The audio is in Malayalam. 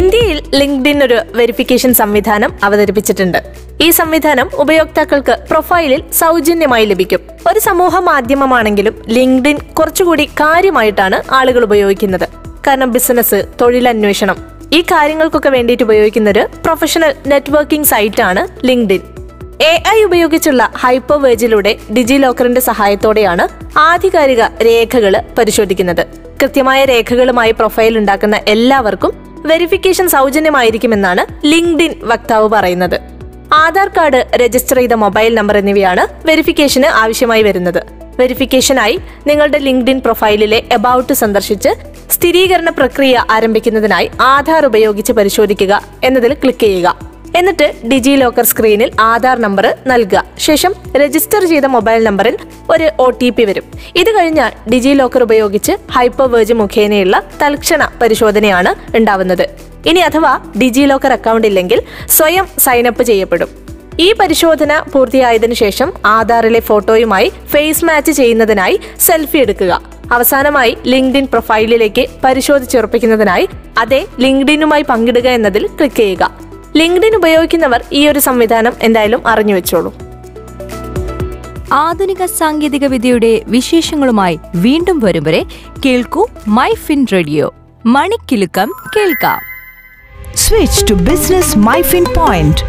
ഇന്ത്യയിൽ ലിങ്ക്ഡിൻ ഒരു വെരിഫിക്കേഷൻ സംവിധാനം അവതരിപ്പിച്ചിട്ടുണ്ട്. ഈ സംവിധാനം ഉപയോക്താക്കൾക്ക് പ്രൊഫൈലിൽ സൗജന്യമായി ലഭിക്കും. ഒരു സമൂഹ മാധ്യമമാണെങ്കിലും ലിങ്ക്ഡിൻ കുറച്ചുകൂടി കാര്യമായിട്ടാണ് ആളുകൾ ഉപയോഗിക്കുന്നത്. കാരണം ബിസിനസ് തൊഴിലന്വേഷണം ഈ കാര്യങ്ങൾക്കൊക്കെ വേണ്ടിയിട്ട് ഉപയോഗിക്കുന്ന ഒരു പ്രൊഫഷണൽ നെറ്റ്വർക്കിംഗ് സൈറ്റാണ് ലിങ്ക്ഡിൻ എ ഐ ഉപയോഗിച്ചുള്ള ഹൈപ്പർ വേജിലൂടെ ഡിജി ലോക്കറിന്റെ സഹായത്തോടെയാണ് ആധികാരിക രേഖകൾ പരിശോധിക്കുന്നത്. കൃത്യമായ രേഖകളുമായി പ്രൊഫൈൽ ഉണ്ടാക്കുന്ന എല്ലാവർക്കും വെരിഫിക്കേഷൻ സൗജന്യമായിരിക്കുമെന്നാണ് ലിങ്ക്ഡിൻ വക്താവ് പറയുന്നത്. ആധാർ കാർഡ് രജിസ്റ്റർ ചെയ്ത മൊബൈൽ നമ്പർ എന്നിവയാണ് വെരിഫിക്കേഷന് ആവശ്യമായി വരുന്നത്. വെരിഫിക്കേഷനായി നിങ്ങളുടെ ലിങ്ക്ഡിൻ പ്രൊഫൈലിലെ എബൌട്ട് സന്ദർശിച്ച് സ്ഥിരീകരണ പ്രക്രിയ ആരംഭിക്കുന്നതിനായി ആധാർ ഉപയോഗിച്ച് പരിശോധിക്കുക എന്നതിൽ ക്ലിക്ക് ചെയ്യുക. എന്നിട്ട് ഡിജി ലോക്കർ സ്ക്രീനിൽ ആധാർ നമ്പർ നൽകുക. ശേഷം രജിസ്റ്റർ ചെയ്ത മൊബൈൽ നമ്പറിൽ ഒരു ഒ ടി പി വരും. ഇത് കഴിഞ്ഞാൽ ഡിജി ലോക്കർ ഉപയോഗിച്ച് ഹൈപ്പർ വേജ് മുഖേനയുള്ള തൽക്ഷണ പരിശോധനയാണ് ഉണ്ടാവുന്നത്. ഇനി അഥവാ ഡിജി ലോക്കർ അക്കൗണ്ട് ഇല്ലെങ്കിൽ സ്വയം സൈനപ്പ് ചെയ്യപ്പെടും. ഈ പരിശോധന പൂർത്തിയായതിനു ശേഷം ആധാറിലെ ഫോട്ടോയുമായി ഫേസ് മാച്ച് ചെയ്യുന്നതിനായി സെൽഫി എടുക്കുക. അവസാനമായി ലിങ്ക്ഡിൻ പ്രൊഫൈലിലേക്ക് പരിശോധിച്ചുറപ്പിക്കുന്നതിനായി അതേ ലിങ്ക്ഡിനുമായി പങ്കിടുക എന്നതിൽ ക്ലിക്ക് ചെയ്യുക. ലിങ്ക്ഡിൻ ഉപയോഗിക്കുന്നവർ ഈ ഒരു സംവിധാനം എന്തായാലും അറിഞ്ഞു വെച്ചോളൂ. ആധുനിക സാങ്കേതിക വിദ്യയുടെ വിശേഷങ്ങളുമായി വീണ്ടും വരും വരെ കേൾക്കൂ മൈ ഫിൻ റേഡിയോ. മണിക്കിലുക്കം കേൾക്കാം. Switch to business my fin point